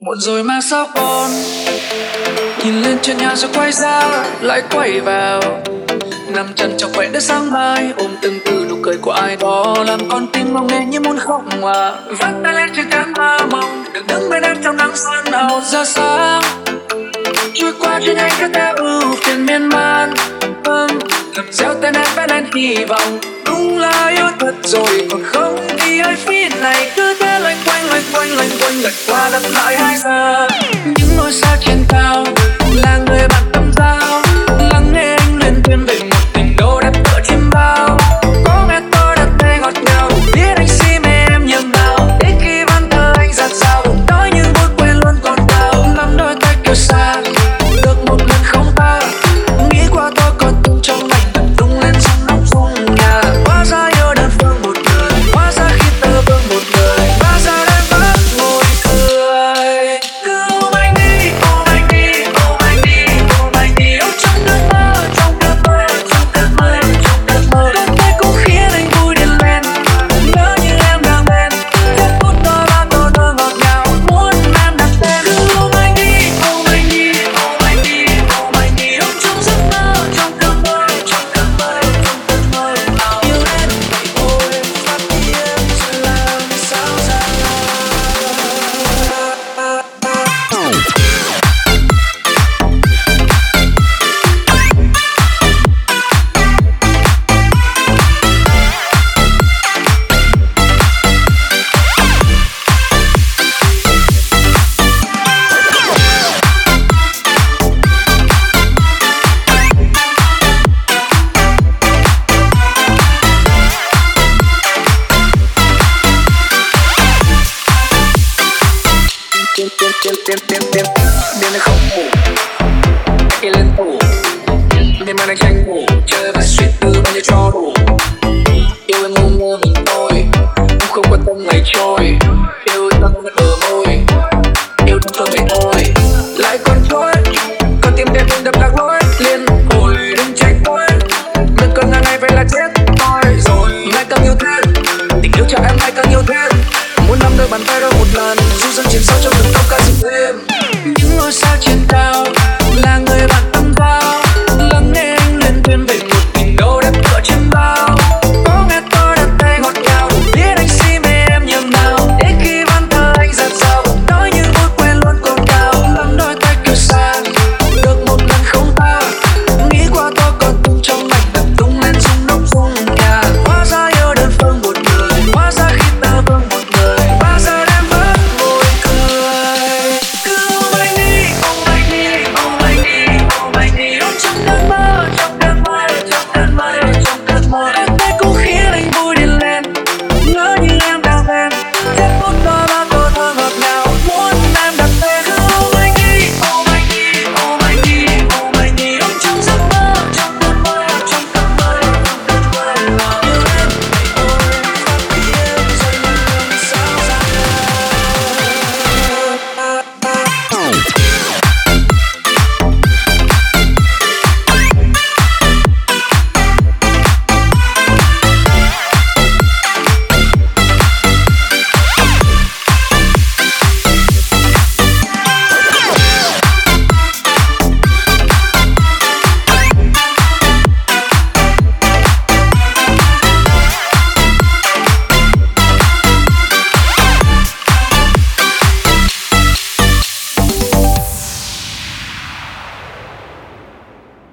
muộn rồi mà sao con nhìn lên trên nhà rồi quay ra, lại quay vào. Nằm chân trong vậy đến sáng mai, ôm từng từ nụ cười của ai đó. Làm con tim mong nghe như muốn khóc hòa vắt tay lên trên cánh mơ mộng được đứng bên em trong nắng xuân hầu ra sáng trôi qua trên anh cứ ta ưu phiền miên man. Vâng làm gieo tên em bên anh hy vọng. Đúng là yêu thật rồi, còn không đi ai phía này cứ thế loanh quanh loanh quanh lật qua lật lại hai giờ những nỗi xa trên ta Viene sao trên cao?